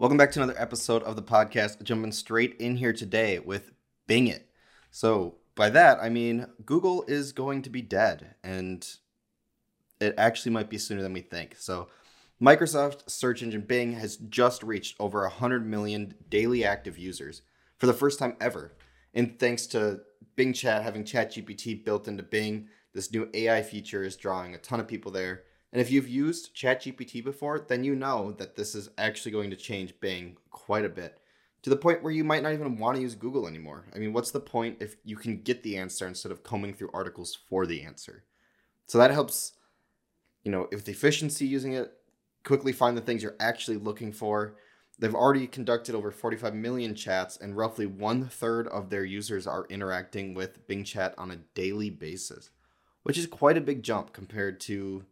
Welcome back to another episode of the podcast. Jumping straight in here today with Bing It. So, by that, I mean Google is going to be dead, and it actually might be sooner than we think. So, Microsoft search engine Bing has just reached over 100 million daily active users for the first time ever. And thanks to Bing Chat having ChatGPT built into Bing, this new AI feature is drawing a ton of people there. And if you've used ChatGPT before, then you know that this is actually going to change Bing quite a bit to the point where you might not even want to use Google anymore. I mean, what's the point if you can get the answer instead of combing through articles for the answer? So that helps, you know, with efficiency using it, quickly find the things you're actually looking for. They've already conducted over 45 million chats, and roughly one third of their users are interacting with Bing Chat on a daily basis, which is quite a big jump compared to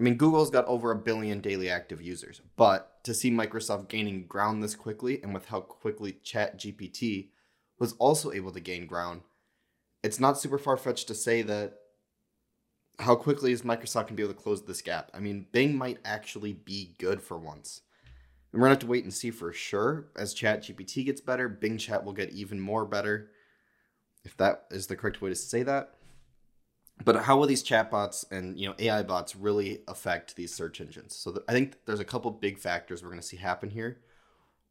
I mean, Google's got over a billion daily active users, but to see Microsoft gaining ground this quickly and with how quickly ChatGPT was also able to gain ground, it's not super far fetched to say that how quickly is Microsoft going to be able to close this gap. I mean, Bing might actually be good for once. We're gonna have to wait and see for sure. As ChatGPT gets better, Bing Chat will get even more better. If that is the correct way to say that but how will these chatbots and you know AI bots really affect these search engines? So th- I think there's a couple big factors we're going to see happen here.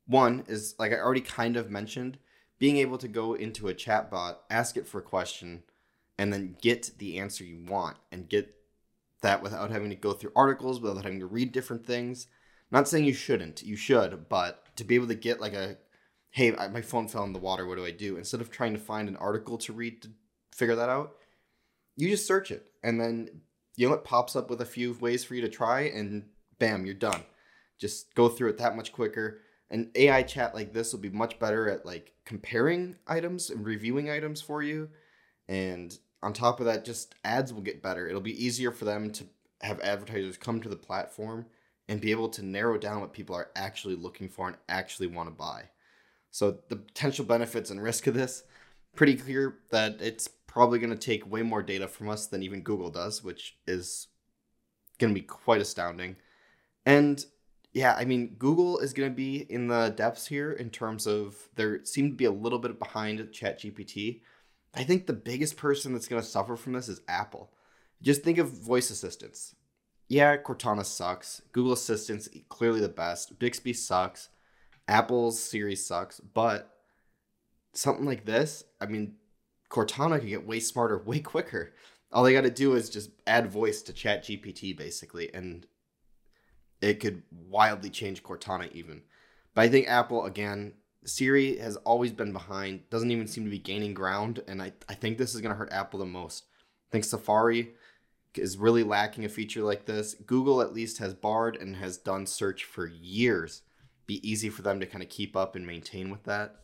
One is like I already kind of mentioned, being able to go into a chatbot, ask it for a question, and then get the answer you want and get that without having to go through articles, without having to read different things. Not saying you shouldn't, you should, but to be able to get like a, hey, my phone fell in the water, what do I do? Instead of trying to find an article to read to figure that out, you just search it and then you know it pops up with a few ways for you to try and bam you're done. Just go through it that much quicker. An ai chat like this will be much better at like comparing items and reviewing items for you and on top of that just ads will get better. It'll be easier for them to have advertisers come to the platform and be able to narrow down what people are actually looking for and actually want to buy. So the potential benefits and risk of this pretty clear that it's probably going to take way more data from us than even Google does, which is going to be quite astounding. And yeah, I mean, Google is going to be in the depths here in terms of there seem to be a little bit behind ChatGPT. I think the biggest person that's going to suffer from this is Apple. Just think of voice assistants. Yeah, Cortana sucks. Google Assistant's clearly the best. Bixby sucks. Apple's Siri sucks. But something like this, I mean, Cortana can get way smarter way quicker. All they got to do is just add voice to Chat GPT, basically, and it could wildly change Cortana even. But I think Apple, again, Siri has always been behind, doesn't even seem to be gaining ground, and I, I think this is going to hurt Apple the most. I think Safari is really lacking a feature like this. Google at least has Bard and has done search for years. Be easy for them to kind of keep up and maintain with that.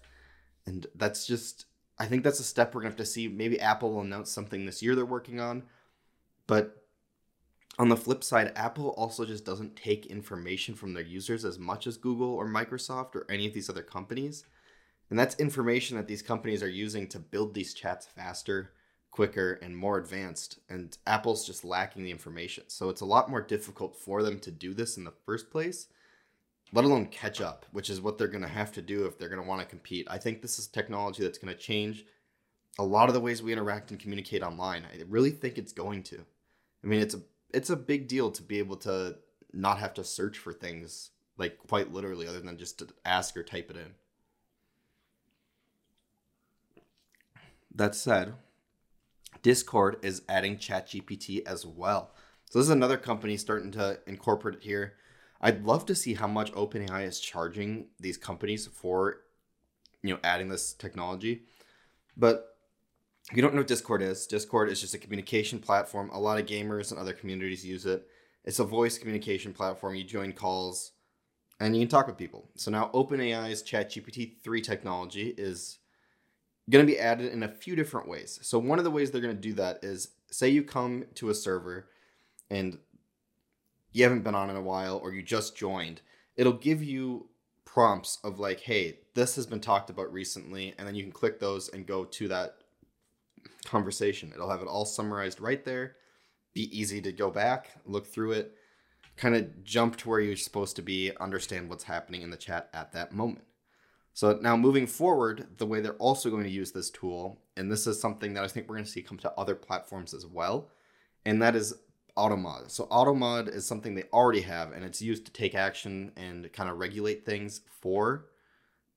And that's just I think that's a step we're gonna have to see. Maybe Apple will announce something this year they're working on, but on the flip side, Apple also just doesn't take information from their users as much as Google or Microsoft or any of these other companies. And that's information that these companies are using to build these chats faster, quicker, and more advanced. And Apple's just lacking the information. So it's a lot more difficult for them to do this in the first place let alone catch up, which is what they're going to have to do if they're going to want to compete. I think this is technology that's going to change a lot of the ways we interact and communicate online. I really think it's going to. I mean, it's a it's a big deal to be able to not have to search for things like quite literally other than just to ask or type it in. That said, Discord is adding ChatGPT as well. So this is another company starting to incorporate it here. I'd love to see how much OpenAI is charging these companies for, you know, adding this technology. But if you don't know what Discord is, Discord is just a communication platform. A lot of gamers and other communities use it. It's a voice communication platform. You join calls and you can talk with people. So now OpenAI's ChatGPT 3 technology is going to be added in a few different ways. So one of the ways they're going to do that is say you come to a server and you haven't been on in a while or you just joined, it'll give you prompts of like, hey, this has been talked about recently, and then you can click those and go to that conversation. It'll have it all summarized right there. Be easy to go back, look through it. kind of jump to where you're supposed to be, understand what's happening in the chat at that moment. So now moving forward, the way they're also going to use this tool, and this is something that I think we're going to see come to other platforms as well, and that is AutoMod. So AutoMod is something they already have, and it's used to take action and kind of regulate things for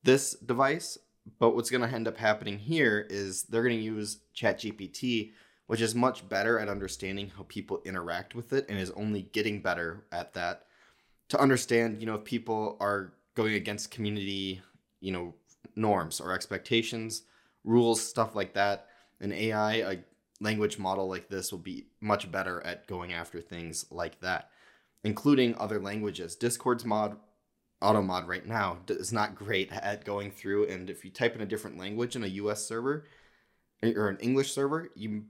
this device. But what's going to end up happening here is they're going to use ChatGPT, which is much better at understanding how people interact with it and is only getting better at that to understand, you know, if people are going against community you know norms or expectations rules stuff like that an ai a language model like this will be much better at going after things like that including other languages discord's mod automod right now is not great at going through and if you type in a different language in a us server eh, or an english server you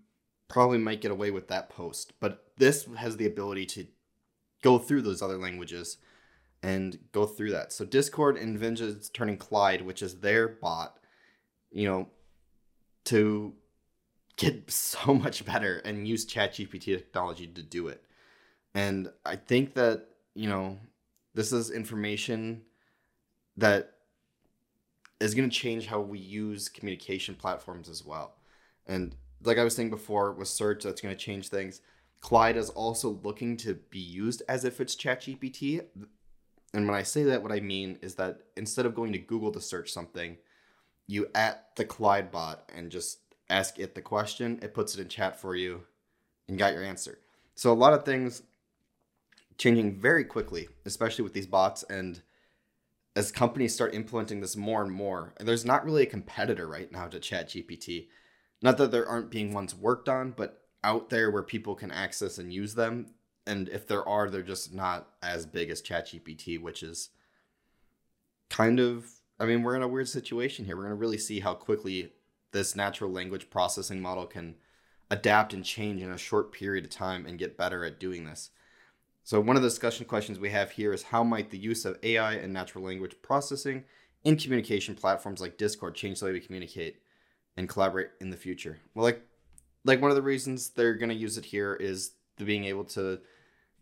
probably might get away with that post but this has the ability to go through those other languages and go through that. So Discord and envisions turning Clyde, which is their bot, you know, to get so much better and use ChatGPT technology to do it. And I think that, you know, this is information that is going to change how we use communication platforms as well. And like I was saying before, with search, that's going to change things. Clyde is also looking to be used as if it's ChatGPT. And when I say that, what I mean is that instead of going to Google to search something, you at the Clyde bot and just ask it the question. It puts it in chat for you and got your answer. So a lot of things changing very quickly, especially with these bots. And as companies start implementing this more and more, And there's not really a competitor right now to ChatGPT. Not that there aren't being ones worked on, but out there where people can access and use them, and if there are, they're just not as big as ChatGPT, which is kind of. I mean, we're in a weird situation here. We're going to really see how quickly this natural language processing model can adapt and change in a short period of time and get better at doing this. So, one of the discussion questions we have here is how might the use of AI and natural language processing in communication platforms like Discord change the way we communicate and collaborate in the future? Well, like like one of the reasons they're going to use it here is the being able to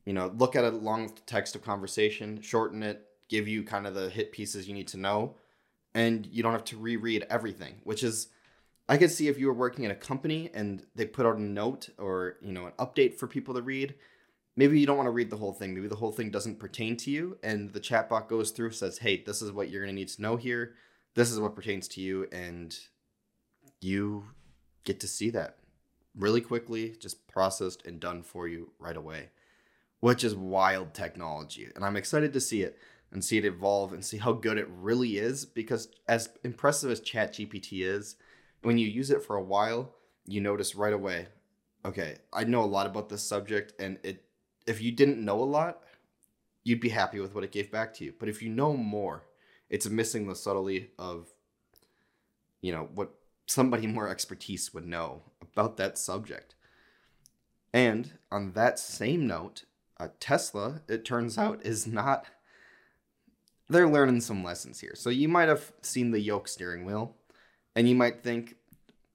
you know, look at a long text of conversation, shorten it, give you kind of the hit pieces you need to know, and you don't have to reread everything, which is I could see if you were working at a company and they put out a note or, you know, an update for people to read, maybe you don't want to read the whole thing. Maybe the whole thing doesn't pertain to you and the chatbot goes through says, "Hey, this is what you're going to need to know here. This is what pertains to you." And you get to see that really quickly, just processed and done for you right away which is wild technology. And I'm excited to see it and see it evolve and see how good it really is because as impressive as ChatGPT is, when you use it for a while, you notice right away, okay, I know a lot about this subject and it if you didn't know a lot, you'd be happy with what it gave back to you. But if you know more, it's missing the subtlety of you know what somebody more expertise would know about that subject. And on that same note, uh, Tesla, it turns out, is not. They're learning some lessons here. So you might have seen the yoke steering wheel, and you might think,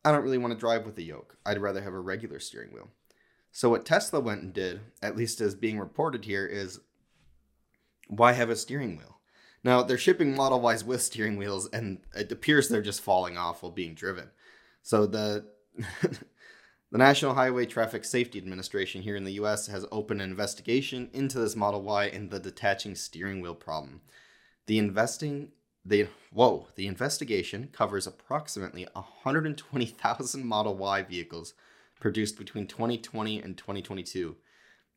I don't really want to drive with a yoke. I'd rather have a regular steering wheel. So what Tesla went and did, at least as being reported here, is why have a steering wheel? Now they're shipping Model Ys with steering wheels, and it appears they're just falling off while being driven. So the The National Highway Traffic Safety Administration here in the US has opened an investigation into this Model Y and the detaching steering wheel problem. The investing the whoa, the investigation covers approximately 120,000 Model Y vehicles produced between 2020 and 2022.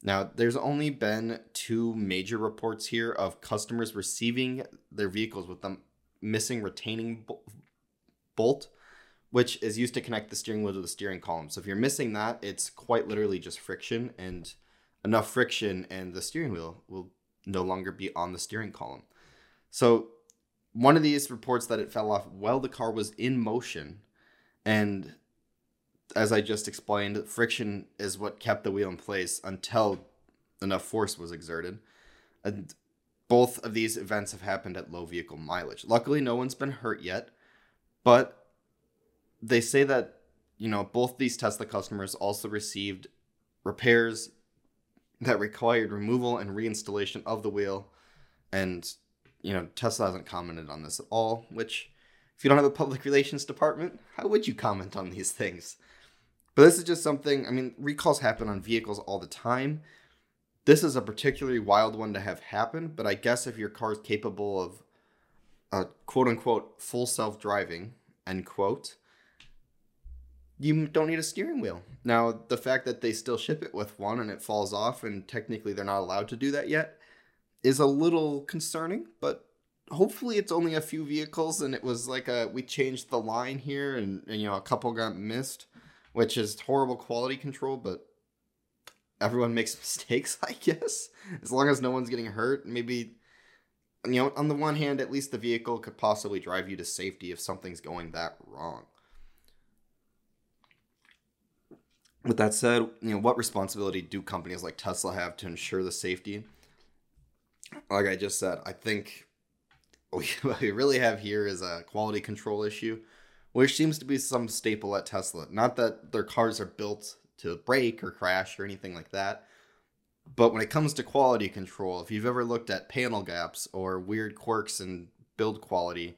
Now, there's only been two major reports here of customers receiving their vehicles with them missing retaining bolt which is used to connect the steering wheel to the steering column. So if you're missing that, it's quite literally just friction and enough friction and the steering wheel will no longer be on the steering column. So one of these reports that it fell off while the car was in motion and as I just explained, friction is what kept the wheel in place until enough force was exerted. And both of these events have happened at low vehicle mileage. Luckily, no one's been hurt yet, but they say that you know both these Tesla customers also received repairs that required removal and reinstallation of the wheel. And, you know, Tesla hasn't commented on this at all, which, if you don't have a public relations department, how would you comment on these things? But this is just something, I mean, recalls happen on vehicles all the time. This is a particularly wild one to have happen, but I guess if your car is capable of uh, quote unquote full self driving, end quote, you don't need a steering wheel. Now, the fact that they still ship it with one and it falls off, and technically they're not allowed to do that yet, is a little concerning, but hopefully it's only a few vehicles and it was like a we changed the line here and, and you know a couple got missed which is horrible quality control but everyone makes mistakes i guess as long as no one's getting hurt maybe you know on the one hand at least the vehicle could possibly drive you to safety if something's going that wrong with that said, you know, what responsibility do companies like Tesla have to ensure the safety? Like I just said, I think what we really have here is a quality control issue, which seems to be some staple at Tesla. Not that their cars are built to break or crash or anything like that. But when it comes to quality control, if you've ever looked at panel gaps or weird quirks in build quality,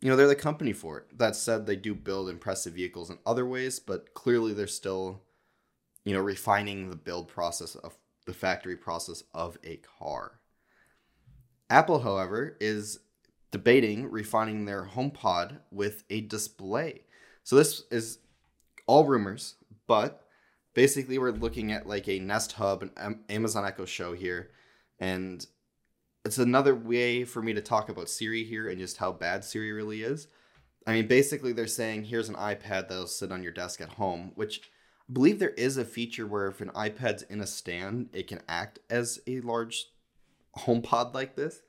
you know, they're the company for it. That said, they do build impressive vehicles in other ways, but clearly they're still, you know, refining the build process of the factory process of a car. Apple, however, is debating refining their HomePod with a display. So this is all rumors, but basically we're looking at like a Nest Hub and Amazon Echo Show here, and it's another way for me to talk about Siri here and just how bad Siri really is. I mean, basically, they're saying here's an iPad that'll sit on your desk at home, which I believe there is a feature where if an iPad's in a stand, it can act as a large HomePod like this.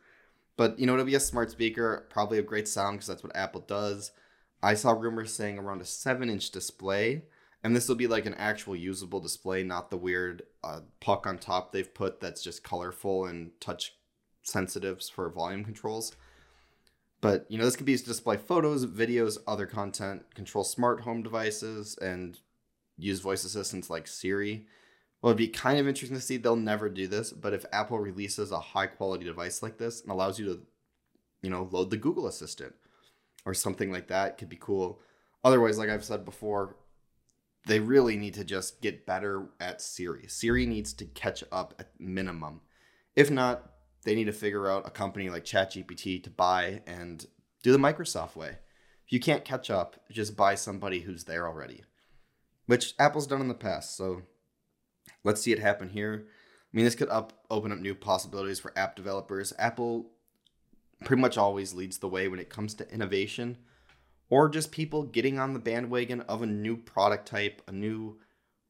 But you know, it'll be a smart speaker, probably a great sound because that's what Apple does. I saw rumors saying around a seven inch display, and this will be like an actual usable display, not the weird uh, puck on top they've put that's just colorful and touch sensitives for volume controls. But you know, this could be used to display photos, videos, other content, control smart home devices, and use voice assistants like Siri. It'd be kind of interesting to see. They'll never do this, but if Apple releases a high quality device like this and allows you to, you know, load the Google Assistant or something like that, could be cool. Otherwise, like I've said before, they really need to just get better at Siri. Siri needs to catch up at minimum. If not, they need to figure out a company like ChatGPT to buy and do the Microsoft way. If you can't catch up, just buy somebody who's there already, which Apple's done in the past. So let's see it happen here. I mean, this could up open up new possibilities for app developers. Apple pretty much always leads the way when it comes to innovation or just people getting on the bandwagon of a new product type, a new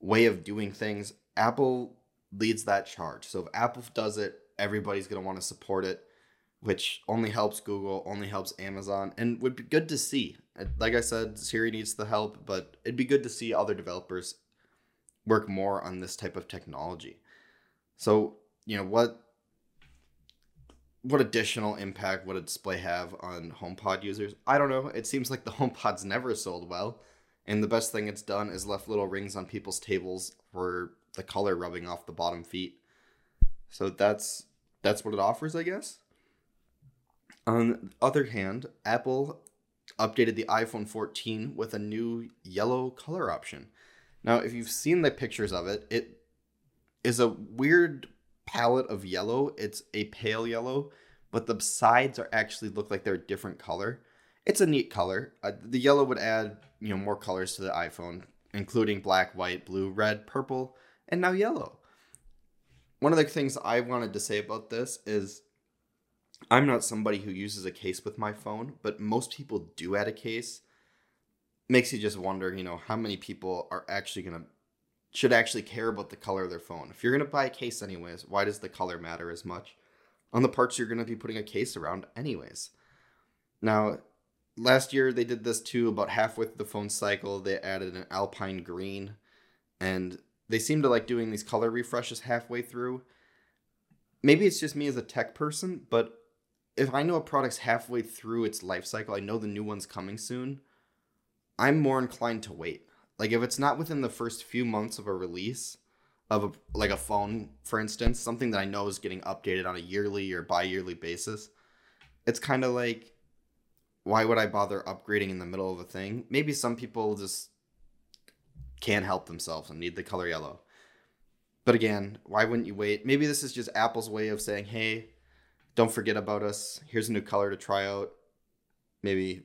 way of doing things. Apple leads that charge. So if Apple does it, everybody's going to want to support it, which only helps Google, only helps Amazon, and would be good to see. Like I said, Siri needs the help, but it'd be good to see other developers work more on this type of technology. So, you know, what what additional impact would a display have on HomePod users? I don't know. It seems like the HomePod's never sold well, and the best thing it's done is left little rings on people's tables for the color rubbing off the bottom feet. So that's that's what it offers, I guess. On the other hand, Apple updated the iPhone 14 with a new yellow color option. Now, if you've seen the pictures of it, it is a weird palette of yellow. It's a pale yellow, but the sides are actually look like they're a different color. It's a neat color. Uh, the yellow would add, you know, more colors to the iPhone, including black, white, blue, red, purple, and now yellow one of the things I wanted to say about this is I'm not somebody who uses a case with my phone, but most people do add a case. Makes you just wonder, you know, how many people are actually going to should actually care about the color of their phone. If you're going to buy a case anyways, why does the color matter as much? On the parts you're going to be putting a case around anyways. Now, last year they did this too about halfway through the phone cycle. They added an alpine green and they seem to like doing these color refreshes halfway through. Maybe it's just me as a tech person, but if I know a product's halfway through its life cycle, I know the new one's coming soon, I'm more inclined to wait. Like if it's not within the first few months of a release, of a, like a phone, for instance, something that I know is getting updated on a yearly or bi-yearly basis, it's kind of like why would I bother upgrading in the middle of a thing? Maybe some people just can't help themselves and need the color yellow. But again, why wouldn't you wait? Maybe this is just Apple's way of saying, "Hey, don't forget about us. Here's a new color to try out." Maybe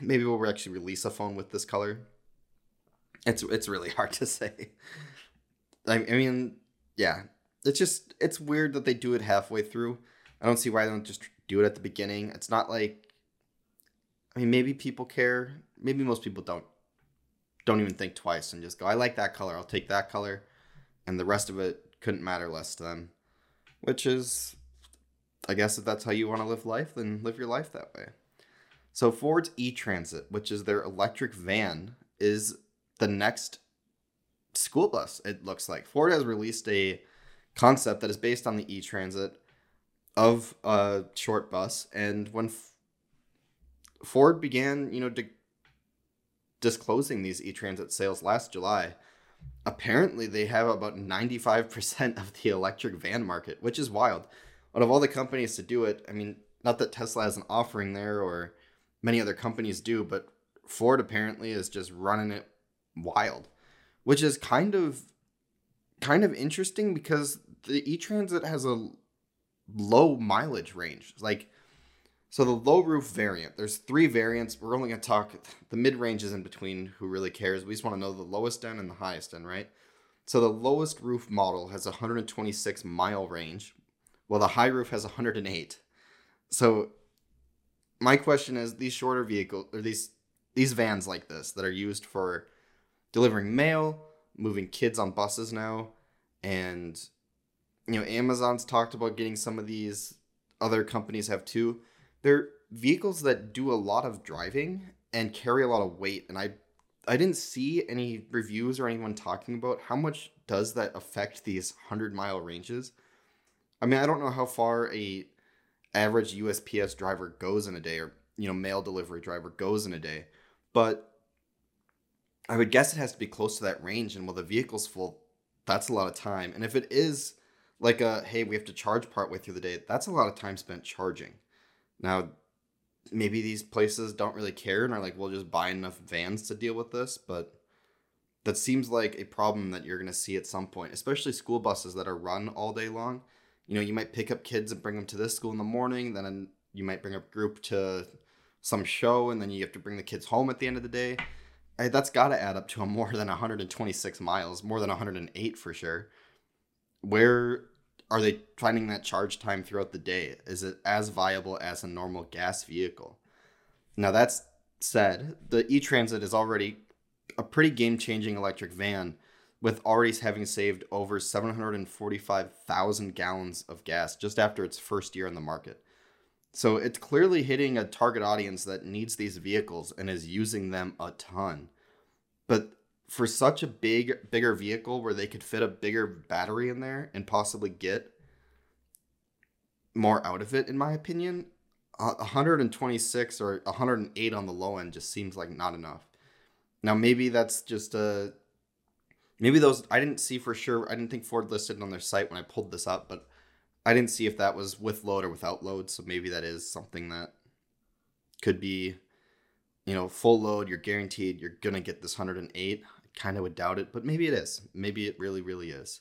maybe we'll actually release a phone with this color. It's it's really hard to say. I, I mean, yeah, it's just it's weird that they do it halfway through. I don't see why they don't just do it at the beginning. It's not like I mean, maybe people care. Maybe most people don't don't even think twice and just go, "I like that color. I'll take that color," and the rest of it couldn't matter less to them. Which is, I guess, if that's how you want to live life, then live your life that way. So Ford's E-Transit, which is their electric van, is the next school bus. It looks like Ford has released a concept that is based on the E-Transit of a short bus, and when F- Ford began, you know, di- disclosing these E-Transit sales last July, apparently they have about 95% of the electric van market, which is wild. Out of all the companies to do it, I mean, not that Tesla has an offering there or many other companies do, but Ford apparently is just running it wild, which is kind of kind of interesting because the e-transit has a low mileage range. Like so the low roof variant, there's three variants. We're only going to talk the mid range is in between who really cares. We just want to know the lowest end and the highest end, right? So the lowest roof model has 126 mile range, while the high roof has 108. So my question is these shorter vehicles or these these vans like this that are used for delivering mail, moving kids on buses now, and you know, Amazon's talked about getting some of these other companies have too. They're vehicles that do a lot of driving and carry a lot of weight and I I didn't see any reviews or anyone talking about how much does that affect these 100 mile ranges. I mean, I don't know how far a average USPS driver goes in a day or you know mail delivery driver goes in a day, but I would guess it has to be close to that range. And while the vehicle's full, that's a lot of time. And if it is like a hey, we have to charge partway through the day, that's a lot of time spent charging. Now, maybe these places don't really care and are like, we'll just buy enough vans to deal with this, but that seems like a problem that you're going to see at some point, especially school buses that are run all day long you know, you might pick up kids and bring them to this school in the morning, then you might bring a group to some show, and then you have to bring the kids home at the end of the day. That's got to add up to a more than 126 miles, more than 108 for sure. Where are they finding that charge time throughout the day? Is it as viable as a normal gas vehicle? Now, that's said, the e Transit is already a pretty game changing electric van with already having saved over 745,000 gallons of gas just after its first year in the market. So it's clearly hitting a target audience that needs these vehicles and is using them a ton. But for such a big, bigger vehicle where they could fit a bigger battery in there and possibly get more out of it, in my opinion, 126 or 108 on the low end just seems like not enough. Now, maybe that's just a Maybe those I didn't see for sure. I didn't think Ford listed on their site when I pulled this up, but I didn't see if that was with load or without load. So maybe that is something that could be, you know, full load. You're guaranteed you're gonna get this 108. I kind of would doubt it, but maybe it is. Maybe it really, really is.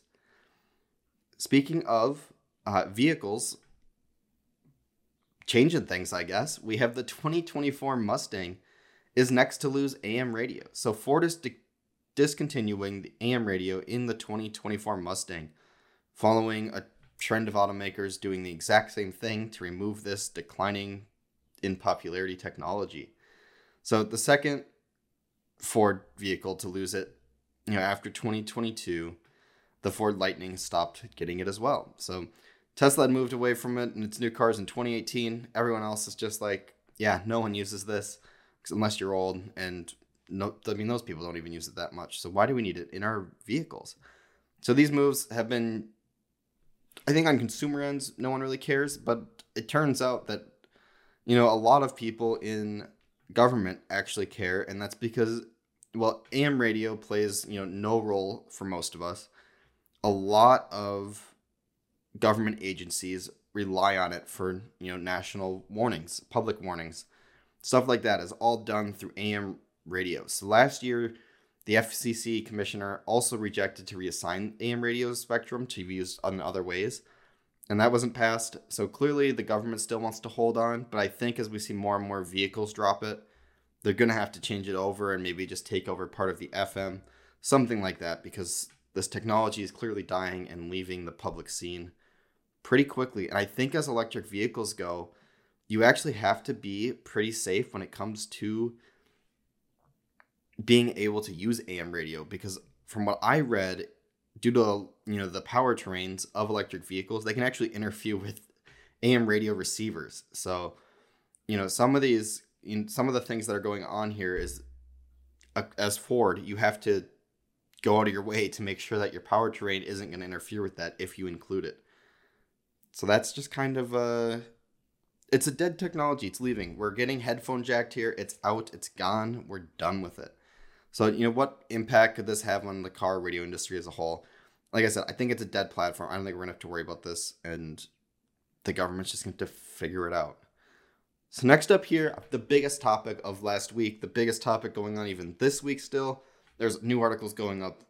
Speaking of uh, vehicles, changing things, I guess we have the 2024 Mustang is next to lose AM radio. So Ford is de- discontinuing the AM radio in the 2024 Mustang, following a trend of automakers doing the exact same thing to remove this declining in popularity technology. So the second Ford vehicle to lose it, you know, after 2022, the Ford Lightning stopped getting it as well. So Tesla had moved away from it in its new cars in 2018. Everyone else is just like, yeah, no one uses this unless you're old and no, I mean those people don't even use it that much. So why do we need it in our vehicles? So these moves have been, I think, on consumer ends, no one really cares. But it turns out that, you know, a lot of people in government actually care, and that's because, well, AM radio plays you know no role for most of us, a lot of government agencies rely on it for you know national warnings, public warnings, stuff like that is all done through AM radios. So last year, the FCC commissioner also rejected to reassign AM radio spectrum to be used in other ways, and that wasn't passed. So clearly, the government still wants to hold on, but I think as we see more and more vehicles drop it, they're gonna have to change it over and maybe just take over part of the FM, something like that, because this technology is clearly dying and leaving the public scene pretty quickly. And I think as electric vehicles go, you actually have to be pretty safe when it comes to being able to use AM radio because from what I read, due to you know the powertrains of electric vehicles, they can actually interfere with AM radio receivers. So, you know, some of these some of the things that are going on here is uh, as Ford, you have to go out of your way to make sure that your powertrain isn't going to interfere with that if you include it. So that's just kind of a it's a dead technology. It's leaving. We're getting headphone jacked here. It's out. It's gone. We're done with it. So, you know, what impact could this have on the car radio industry as a whole? Like I said, I think it's a dead platform. I don't think we're to have to worry about this. And the government's just going to figure it out. So, next up here, the biggest topic of last week, the biggest topic going on even this week still. There's new articles going up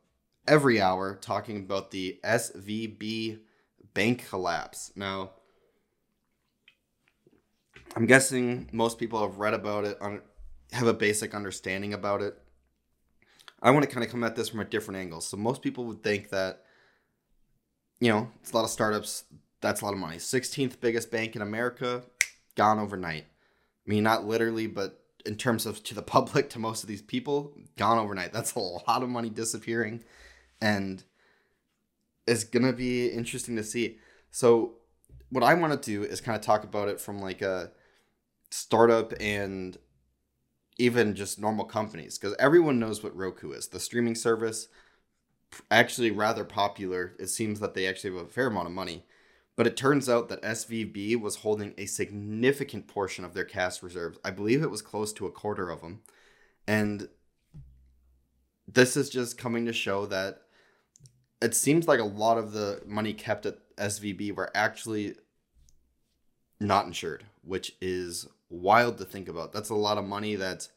every hour talking about the SVB bank collapse. Now, I'm guessing most people have read about it, have a basic understanding about it. I want to kind of come at this from a different angle. So most people would think that, you know, it's a lot of startups. That's a lot of money. 16th biggest bank in America, gone overnight. I mean, not literally, but in terms of to the public, to most of these people, gone overnight. That's a lot of money disappearing, and it's gonna be interesting to see. So, what I want to do is kind of talk about it from like a startup and even just normal companies because everyone knows what Roku is. The streaming service, actually rather popular. It seems that they actually have a fair amount of money. But it turns out that SVB was holding a significant portion of their cash reserves. I believe it was close to a quarter of them. And this is just coming to show that it seems like a lot of the money kept at SVB were actually not insured, which is wild to think about. That's a lot of money that's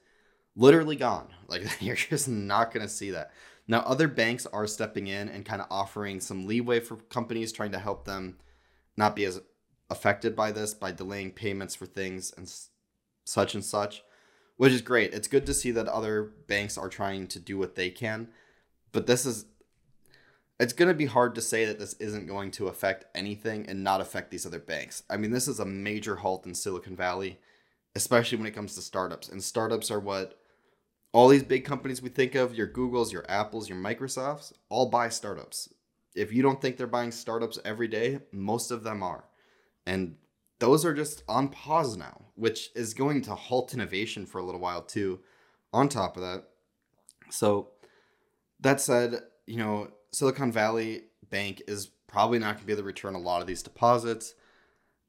literally gone. Like you're just not going to see that. Now, other banks are stepping in and kind of offering some leeway for companies trying to help them not be as affected by this by delaying payments for things and such and such, which is great. It's good to see that other banks are trying to do what they can, but this is it's going to be hard to say that this isn't going to affect anything and not affect these other banks. I mean, this is a major halt in Silicon Valley especially when it comes to startups. And startups are what all these big companies we think of, your Googles, your Apples, your Microsofts, all buy startups. If you don't think they're buying startups every day, most of them are. And those are just on pause now, which is going to halt innovation for a little while too, on top of that. So, that said, you know, Silicon Valley Bank is probably not going to be able to return a lot of these deposits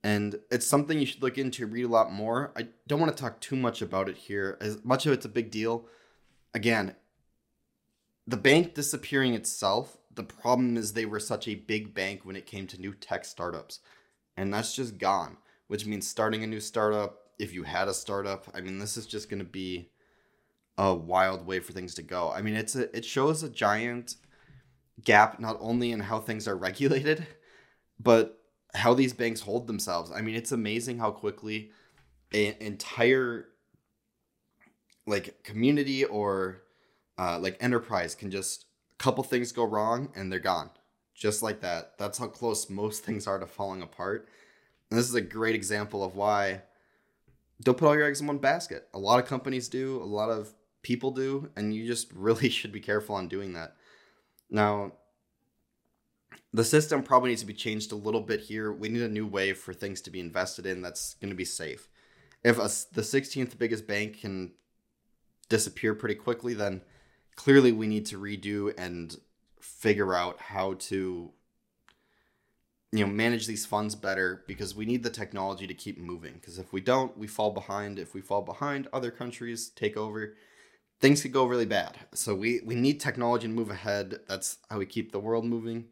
and it's something you should look into, read a lot more. I don't want to talk too much about it here, as much of it's a big deal. Again, the bank disappearing itself, the problem is they were such a big bank when it came to new tech startups. And that's just gone, which means starting a new startup, if you had a startup, I mean, this is just going to be a wild way for things to go. I mean, it's a, it shows a giant gap not only in how things are regulated, but how these banks hold themselves. I mean, it's amazing how quickly an entire like community or uh, like enterprise can just a couple things go wrong and they're gone. Just like that. That's how close most things are to falling apart. And this is a great example of why don't put all your eggs in one basket. A lot of companies do a lot of people do and you just really should be careful on doing that. Now the system probably needs to be changed a little bit here. We need a new way for things to be invested in that's going to be safe. If a, the 16th biggest bank can disappear pretty quickly, then clearly we need to redo and figure out how to you know manage these funds better because we need the technology to keep moving. Because if we don't we fall behind. If we fall behind other countries take over. Things could go really bad. So we we need technology to move ahead. That's how we keep the world moving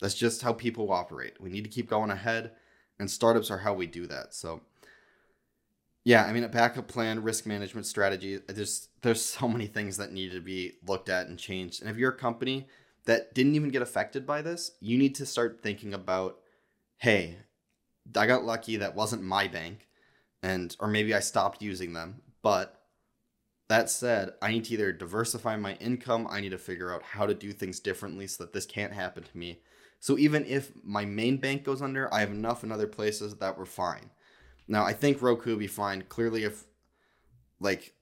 That's just how people operate. We need to keep going ahead, and startups are how we do that. So, yeah, I mean, a backup plan, risk management strategy. There's there's so many things that need to be looked at and changed. And if you're a company that didn't even get affected by this, you need to start thinking about, hey, I got lucky that wasn't my bank, and or maybe I stopped using them. But that said, I need to either diversify my income, I need to figure out how to do things differently so that this can't happen to me. So even if my main bank goes under, I have enough in other places that we're fine. Now I think Roku will be fine. Clearly, if like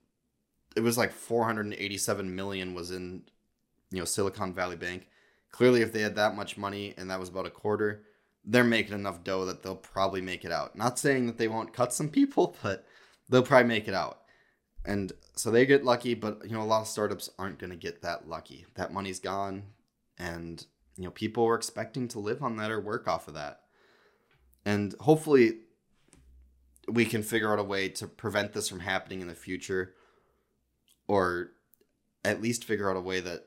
it was like 487 million was in you know Silicon Valley Bank. Clearly, if they had that much money and that was about a quarter, they're making enough dough that they'll probably make it out. Not saying that they won't cut some people, but they'll probably make it out. And so they get lucky, but you know, a lot of startups aren't going to get that lucky. That money's gone, and you know, people were expecting to live on that or work off of that. And hopefully, we can figure out a way to prevent this from happening in the future, or at least figure out a way that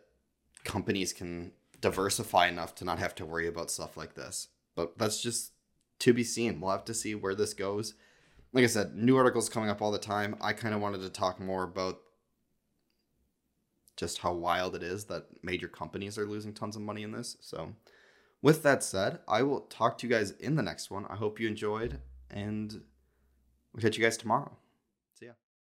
companies can diversify enough to not have to worry about stuff like this. But that's just to be seen. We'll have to see where this goes. Like I said, new articles coming up all the time. I kind of wanted to talk more about just how wild it is that major companies are losing tons of money in this. So, with that said, I will talk to you guys in the next one. I hope you enjoyed, and we'll catch you guys tomorrow.